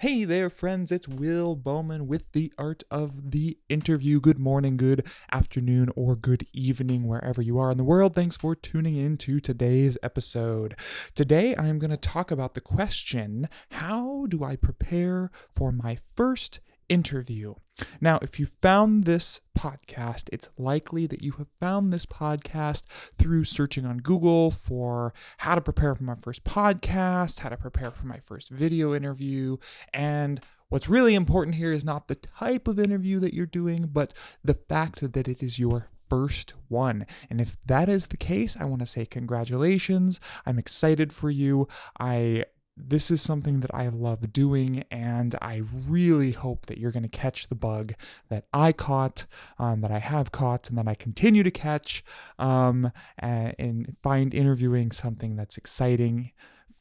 Hey there, friends. It's Will Bowman with the art of the interview. Good morning, good afternoon, or good evening, wherever you are in the world. Thanks for tuning in to today's episode. Today, I am going to talk about the question How do I prepare for my first interview. Now, if you found this podcast, it's likely that you have found this podcast through searching on Google for how to prepare for my first podcast, how to prepare for my first video interview, and What's really important here is not the type of interview that you're doing, but the fact that it is your first one. And if that is the case, I want to say congratulations. I'm excited for you. I this is something that I love doing, and I really hope that you're going to catch the bug that I caught, um, that I have caught, and that I continue to catch, um, and find interviewing something that's exciting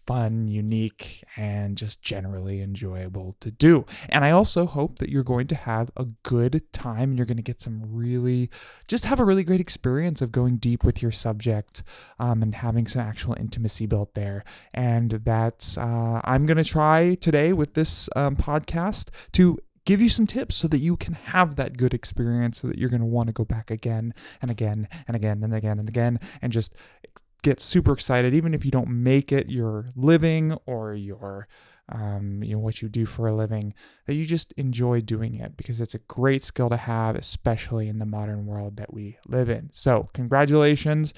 fun, unique, and just generally enjoyable to do. And I also hope that you're going to have a good time and you're going to get some really, just have a really great experience of going deep with your subject um, and having some actual intimacy built there. And that's, uh, I'm going to try today with this um, podcast to give you some tips so that you can have that good experience so that you're going to want to go back again and again and again and again and again and just get super excited, even if you don't make it your living or your um, you know what you do for a living, that you just enjoy doing it because it's a great skill to have, especially in the modern world that we live in. So, congratulations.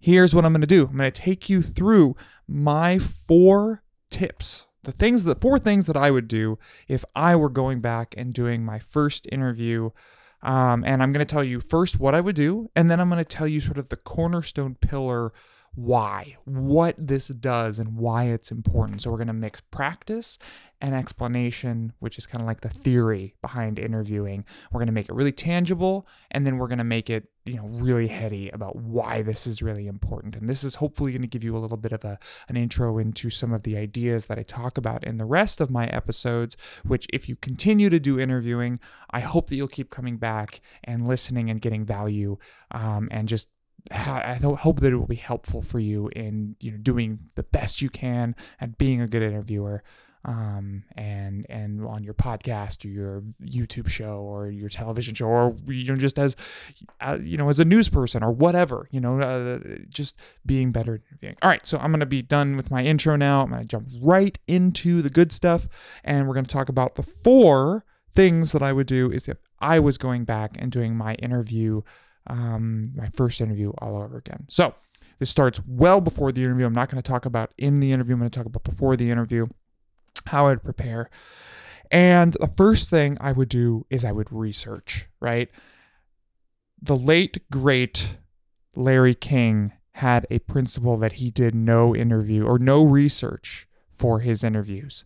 Here's what I'm going to do. I'm going to take you through my four tips the things the four things that I would do if I were going back and doing my first interview um, and I'm going to tell you first what I would do, and then I'm going to tell you sort of the cornerstone pillar why, what this does, and why it's important. So we're going to mix practice and explanation, which is kind of like the theory behind interviewing. We're going to make it really tangible, and then we're going to make it, you know, really heady about why this is really important. And this is hopefully going to give you a little bit of a an intro into some of the ideas that I talk about in the rest of my episodes. Which, if you continue to do interviewing, I hope that you'll keep coming back and listening and getting value, um, and just I hope that it will be helpful for you in you know doing the best you can at being a good interviewer, um, and and on your podcast or your YouTube show or your television show or you know just as uh, you know as a news person or whatever you know uh, just being better interviewing. All right, so I'm gonna be done with my intro now. I'm gonna jump right into the good stuff, and we're gonna talk about the four things that I would do is if I was going back and doing my interview um, my first interview all over again. So this starts well before the interview. I'm not going to talk about in the interview. I'm going to talk about before the interview, how I'd prepare. And the first thing I would do is I would research, right? The late, great Larry King had a principle that he did no interview or no research for his interviews.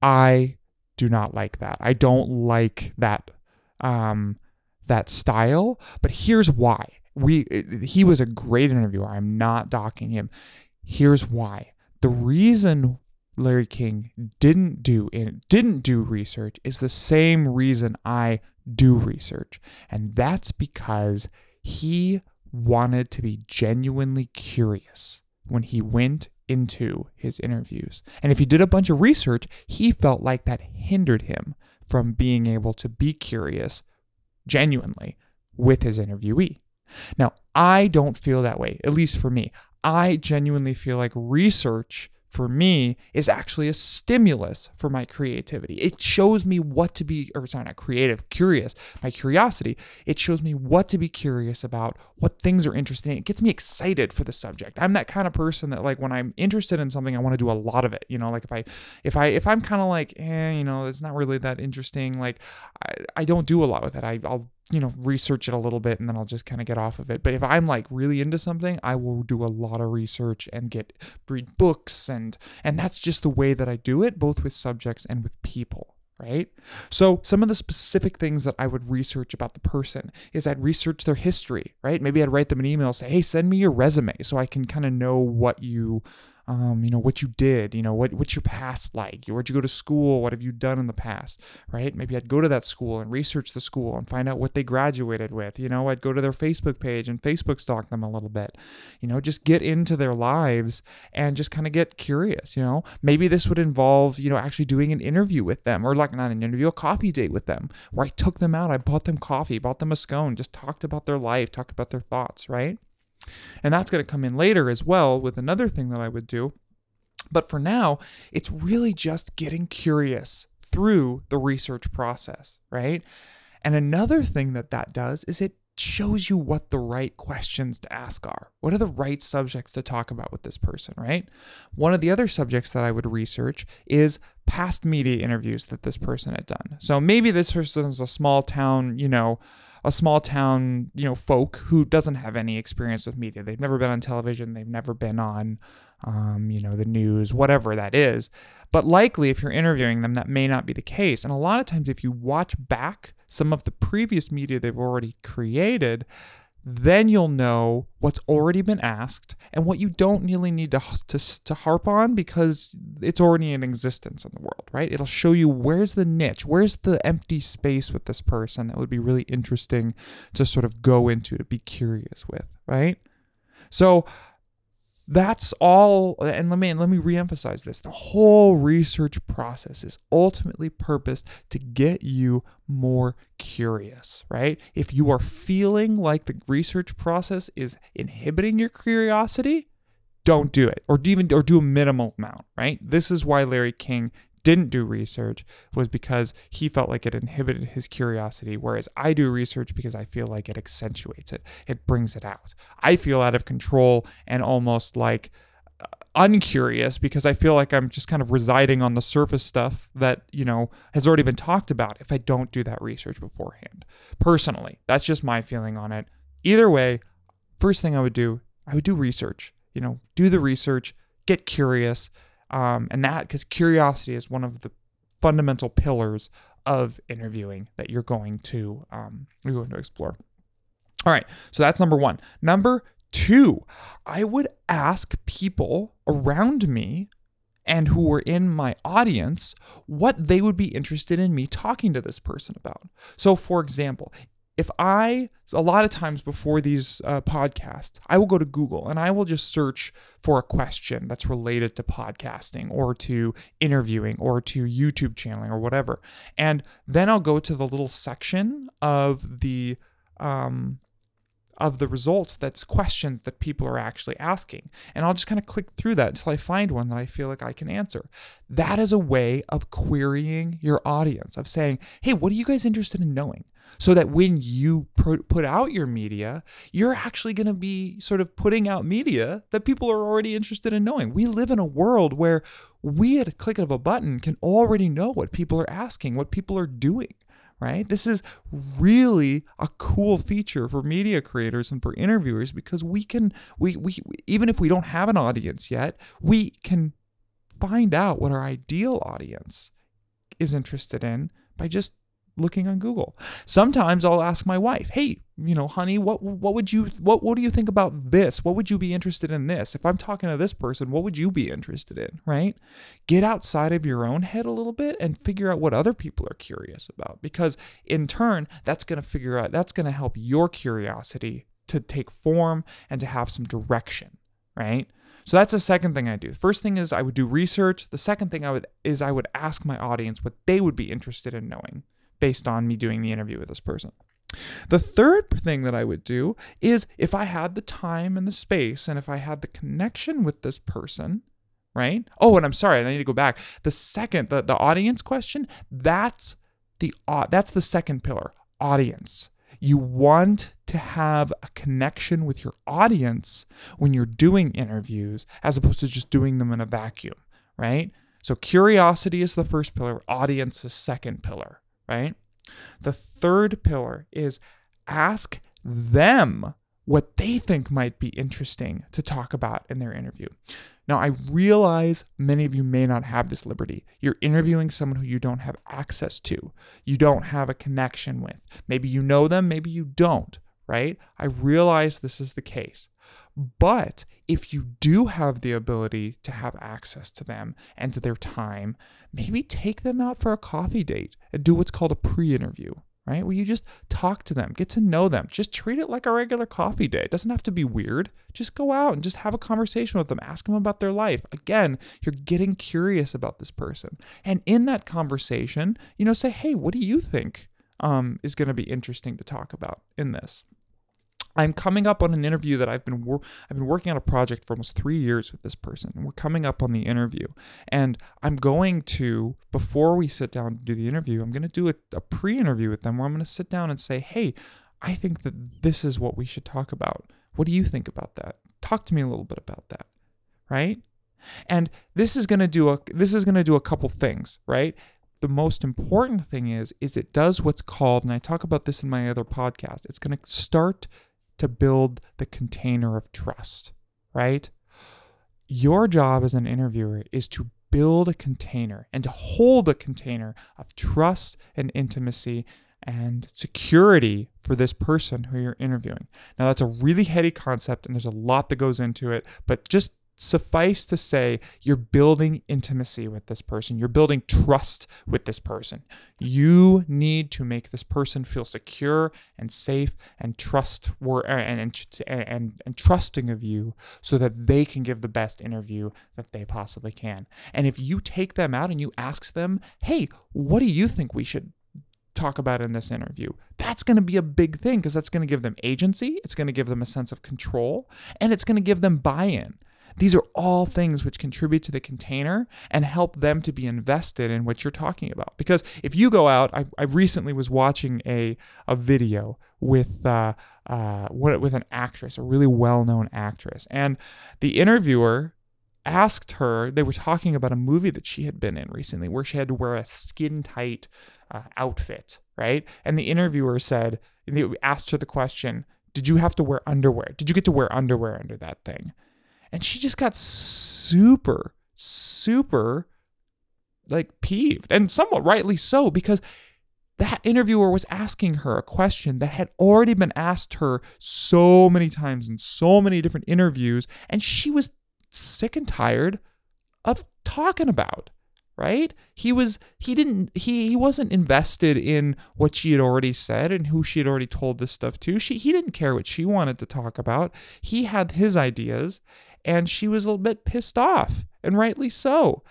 I do not like that. I don't like that um, that style, but here's why. We he was a great interviewer. I'm not docking him. Here's why. The reason Larry King didn't do didn't do research is the same reason I do research. And that's because he wanted to be genuinely curious when he went into his interviews. And if he did a bunch of research, he felt like that hindered him from being able to be curious genuinely with his interviewee. Now, I don't feel that way, at least for me. I genuinely feel like research for me is actually a stimulus for my creativity. It shows me what to be, or sorry, not creative, curious, my curiosity. It shows me what to be curious about, what things are interesting. It gets me excited for the subject. I'm that kind of person that like when I'm interested in something, I want to do a lot of it. You know, like if I, if I, if I'm kind of like, eh, you know, it's not really that interesting. Like I, I don't do a lot with it. I, I'll you know, research it a little bit and then I'll just kind of get off of it. But if I'm like really into something, I will do a lot of research and get read books and and that's just the way that I do it both with subjects and with people right? So, some of the specific things that I would research about the person is I'd research their history, right? Maybe I'd write them an email, say, hey, send me your resume so I can kind of know what you um, you know, what you did, you know, what what's your past like? Where'd you go to school? What have you done in the past? Right? Maybe I'd go to that school and research the school and find out what they graduated with. You know, I'd go to their Facebook page and Facebook stalk them a little bit. You know, just get into their lives and just kind of get curious. You know, maybe this would involve you know actually doing an interview with them or like not an interview, a coffee date with them where I took them out, I bought them coffee, bought them a scone, just talked about their life, talked about their thoughts. Right? And that's going to come in later as well with another thing that I would do. But for now, it's really just getting curious through the research process, right? And another thing that that does is it shows you what the right questions to ask are. What are the right subjects to talk about with this person, right? One of the other subjects that I would research is past media interviews that this person had done. So maybe this person is a small town, you know, a small town, you know, folk who doesn't have any experience with media. They've never been on television, they've never been on um, you know, the news, whatever that is. But likely if you're interviewing them, that may not be the case. And a lot of times if you watch back some of the previous media they've already created, then you'll know what's already been asked and what you don't really need to, to, to harp on because it's already in existence in the world, right? It'll show you where's the niche, where's the empty space with this person that would be really interesting to sort of go into, to be curious with, right? So that's all and let me let me reemphasize this. The whole research process is ultimately purposed to get you more curious right? If you are feeling like the research process is inhibiting your curiosity don't do it or even or do a minimal amount right? This is why larry king didn't do research was because he felt like it inhibited his curiosity, whereas I do research because I feel like it accentuates it, it brings it out. I feel out of control and almost like uh, uncurious because I feel like I'm just kind of residing on the surface stuff that, you know, has already been talked about if I don't do that research beforehand. Personally, that's just my feeling on it. Either way, first thing I would do, I would do research. You know, do the research, get curious, um, and that, because curiosity is one of the fundamental pillars of interviewing that you're going to um, you're going to explore. All right, so that's number one. Number two, I would ask people around me and who were in my audience what they would be interested in me talking to this person about. So, for example, if I, a lot of times before these uh, podcasts, I will go to Google and I will just search for a question that's related to podcasting or to interviewing or to YouTube channeling or whatever. And then I'll go to the little section of the, um, of the results that's questions that people are actually asking. And I'll just kind of click through that until I find one that I feel like I can answer. That is a way of querying your audience, of saying, hey, what are you guys interested in knowing? So that when you put out your media, you're actually going to be sort of putting out media that people are already interested in knowing. We live in a world where we, at a click of a button, can already know what people are asking, what people are doing right? This is really a cool feature for media creators and for interviewers because we can we we even if we don't have an audience yet, we can find out what our ideal audience is interested in by just looking on Google. Sometimes I'll ask my wife, "Hey, you know, honey, what what would you what what do you think about this? What would you be interested in this? If I'm talking to this person, what would you be interested in?" Right? Get outside of your own head a little bit and figure out what other people are curious about because in turn, that's going to figure out that's going to help your curiosity to take form and to have some direction, right? So that's the second thing I do. First thing is I would do research. The second thing I would is I would ask my audience what they would be interested in knowing based on me doing the interview with this person. The third thing that I would do is if I had the time and the space and if I had the connection with this person, right? Oh, and I'm sorry, I need to go back. The second, the, the audience question, that's the uh, that's the second pillar, audience. You want to have a connection with your audience when you're doing interviews as opposed to just doing them in a vacuum, right? So curiosity is the first pillar, audience is second pillar right? The third pillar is ask them what they think might be interesting to talk about in their interview. Now, I realize many of you may not have this liberty. You're interviewing someone who you don't have access to, you don't have a connection with. Maybe you know them, maybe you don't, right? I realize this is the case. But if you do have the ability to have access to them and to their time, maybe take them out for a coffee date and do what's called a pre interview, right? Where you just talk to them, get to know them, just treat it like a regular coffee date. It doesn't have to be weird. Just go out and just have a conversation with them, ask them about their life. Again, you're getting curious about this person. And in that conversation, you know, say, hey, what do you think um, is going to be interesting to talk about in this? I'm coming up on an interview that I've been wor- I've been working on a project for almost three years with this person, and we're coming up on the interview. And I'm going to before we sit down to do the interview, I'm going to do a, a pre-interview with them where I'm going to sit down and say, "Hey, I think that this is what we should talk about. What do you think about that? Talk to me a little bit about that." Right? And this is going to do a this is going to do a couple things, right? the most important thing is is it does what's called and I talk about this in my other podcast. It's going to start to build the container of trust, right? Your job as an interviewer is to build a container and to hold a container of trust and intimacy and security for this person who you're interviewing. Now, that's a really heady concept and there's a lot that goes into it, but just suffice to say, you're building intimacy with this person. You're building trust with this person. You need to make this person feel secure and safe and trust and, and, and, and trusting of you so that they can give the best interview that they possibly can. And if you take them out and you ask them, hey, what do you think we should talk about in this interview. That's going to be a big thing because that's going to give them agency, it's going to give them a sense of control, and it's going to give them buy in. These are all things which contribute to the container and help them to be invested in what you're talking about. Because if you go out, I, I recently was watching a, a video with uh, uh, with an actress, a really well known actress, and the interviewer asked her. They were talking about a movie that she had been in recently, where she had to wear a skin tight uh, outfit, right? And the interviewer said, they asked her the question, "Did you have to wear underwear? Did you get to wear underwear under that thing?" And she just got super, super like peeved. And somewhat rightly so because that interviewer was asking her a question that had already been asked her so many times in so many different interviews and she was sick and tired of talking about right? He was he didn't he he wasn't invested in what she had already said and who she had already told this stuff to. She he didn't care what she wanted to talk about. He had his ideas and she was a little bit pissed off, and rightly so.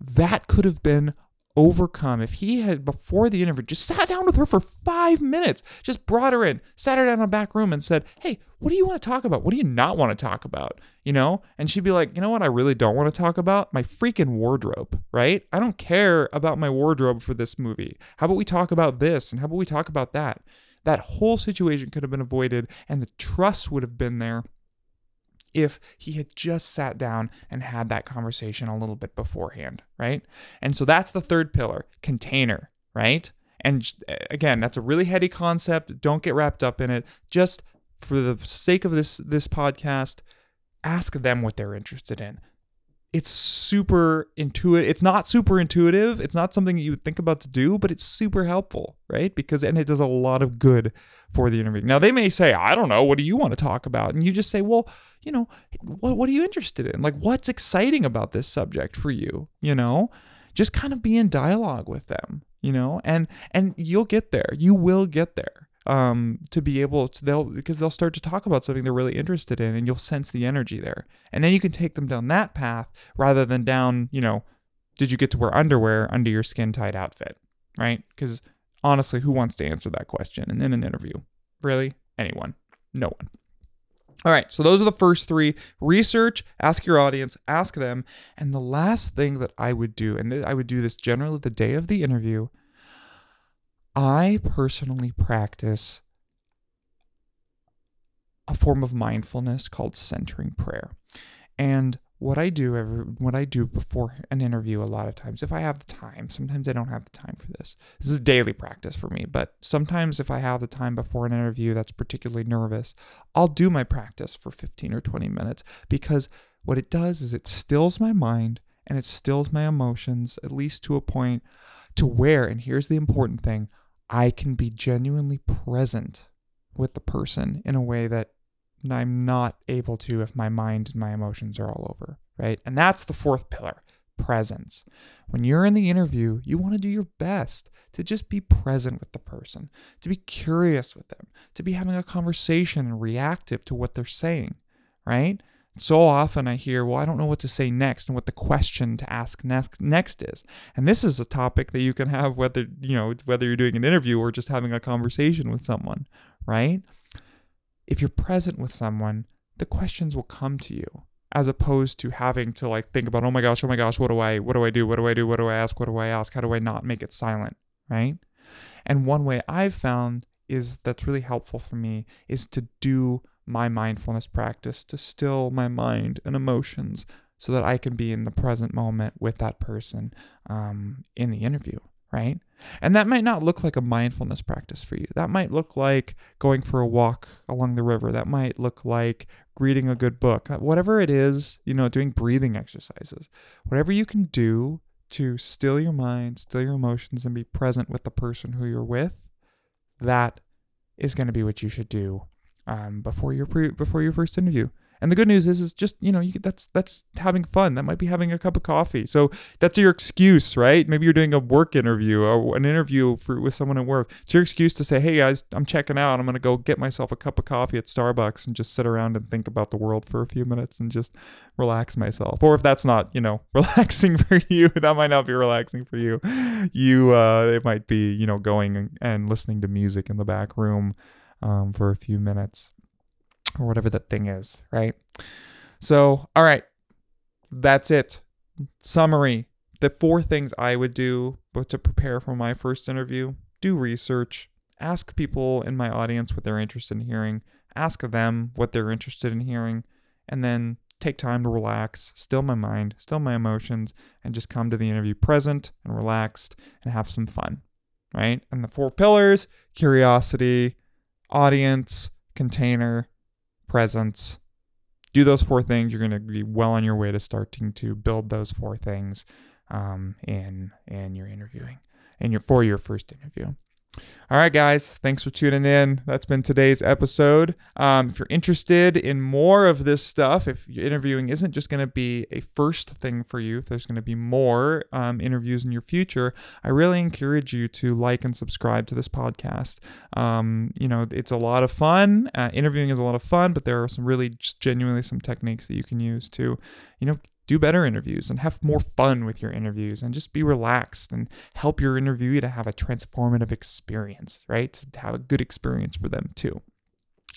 That could have been overcome if he had before the interview just sat down with her for five minutes just brought her in sat her down in a back room and said hey what do you want to talk about? What do you not want to talk about? You know? And she'd be like you know what i really don't want to talk about? My freaking wardrobe right? I don't care about my wardrobe for this movie. How about we talk about this and how about we talk about that? That whole situation could have been avoided and the trust would have been there if he had just sat down and had that conversation a little bit beforehand, right? And so that's the third pillar container, right? And again, that's a really heady concept. Don't get wrapped up in it. Just for the sake of this this podcast, ask them what they're interested in it's super intuitive. It's not super intuitive. It's not something you would think about to do, but it's super helpful, right? Because and it does a lot of good for the interview. Now they may say, "I don't know, what do you want to talk about?" And you just say, "Well, you know, what what are you interested in? Like what's exciting about this subject for you?" You know? Just kind of be in dialogue with them, you know? And and you'll get there. You will get there um, to be able to they'll because they'll start to talk about something they're really interested in and you'll sense the energy there. And then you can take them down that path rather than down you know did you get to wear underwear under your skin tight outfit right? Because honestly who wants to answer that question and in an interview? Really? Anyone? No one. All right, so those are the first three. Research, ask your audience, ask them. And the last thing that I would do, and I would do this generally the day of the interview, I personally practice a form of mindfulness called centering prayer. And what I do every what I do before an interview a lot of times if I have the time, sometimes I don't have the time for this. This is daily practice for me, but sometimes if I have the time before an interview that's particularly nervous, I'll do my practice for 15 or 20 minutes because what it does is it stills my mind and it stills my emotions at least to a point to where and here's the important thing, I can be genuinely present with the person in a way that I'm not able to if my mind and my emotions are all over, right? And that's the fourth pillar presence. When you're in the interview, you want to do your best to just be present with the person, to be curious with them, to be having a conversation and reactive to what they're saying, right? So often I hear, well, I don't know what to say next and what the question to ask next next is. And this is a topic that you can have whether, you know, whether you're doing an interview or just having a conversation with someone, right? If you're present with someone, the questions will come to you as opposed to having to like think about, oh my gosh, oh my gosh, what do I what do I do? What do I do? What do I ask? What do I ask? How do I not make it silent? Right? And one way I've found is that's really helpful for me is to do my mindfulness practice to still my mind and emotions so that I can be in the present moment with that person um, in the interview, right? And that might not look like a mindfulness practice for you. That might look like going for a walk along the river. That might look like reading a good book. Whatever it is, you know, doing breathing exercises. Whatever you can do to still your mind, still your emotions, and be present with the person who you're with, that is going to be what you should do um, before your pre- before your first interview. And the good news is, is just you know, you, that's that's having fun. That might be having a cup of coffee. So that's your excuse, right? Maybe you're doing a work interview or an interview for, with someone at work. It's your excuse to say, "Hey guys, I'm checking out. I'm gonna go get myself a cup of coffee at Starbucks and just sit around and think about the world for a few minutes and just relax myself." Or if that's not, you know, relaxing for you, that might not be relaxing for you. You, uh, it might be, you know, going and listening to music in the back room um, for a few minutes or whatever that thing is, right? So, all right, that's it. Summary the four things I would do but to prepare for my first interview do research, ask people in my audience what they're interested in hearing, ask them what they're interested in hearing, and then take time to relax, still my mind, still my emotions, and just come to the interview present and relaxed and have some fun, right? And the four pillars curiosity, audience, container, presence. Do those four things. You're going to be well on your way to starting to build those four things um, in in your interviewing and your for your first interview. All right, guys, thanks for tuning in. That's been today's episode. Um, if you're interested in more of this stuff, if interviewing isn't just going to be a first thing for you, if there's going to be more um, interviews in your future, I really encourage you to like and subscribe to this podcast. Um, you know, it's a lot of fun. Uh, interviewing is a lot of fun, but there are some really genuinely some techniques that you can use to, you know, do better interviews and have more fun with your interviews and just be relaxed and help your interviewee to have a transformative experience, right? To have a good experience for them too.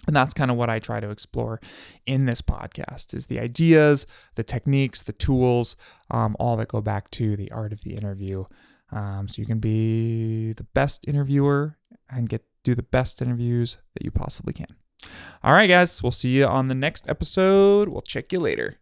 And that's kind of what I try to explore in this podcast is the ideas, the techniques, the tools, um, all that go back to the art of the interview. Um, so you can be the best interviewer and get do the best interviews that you possibly can. All right, guys, we'll see you on the next episode. We'll check you later.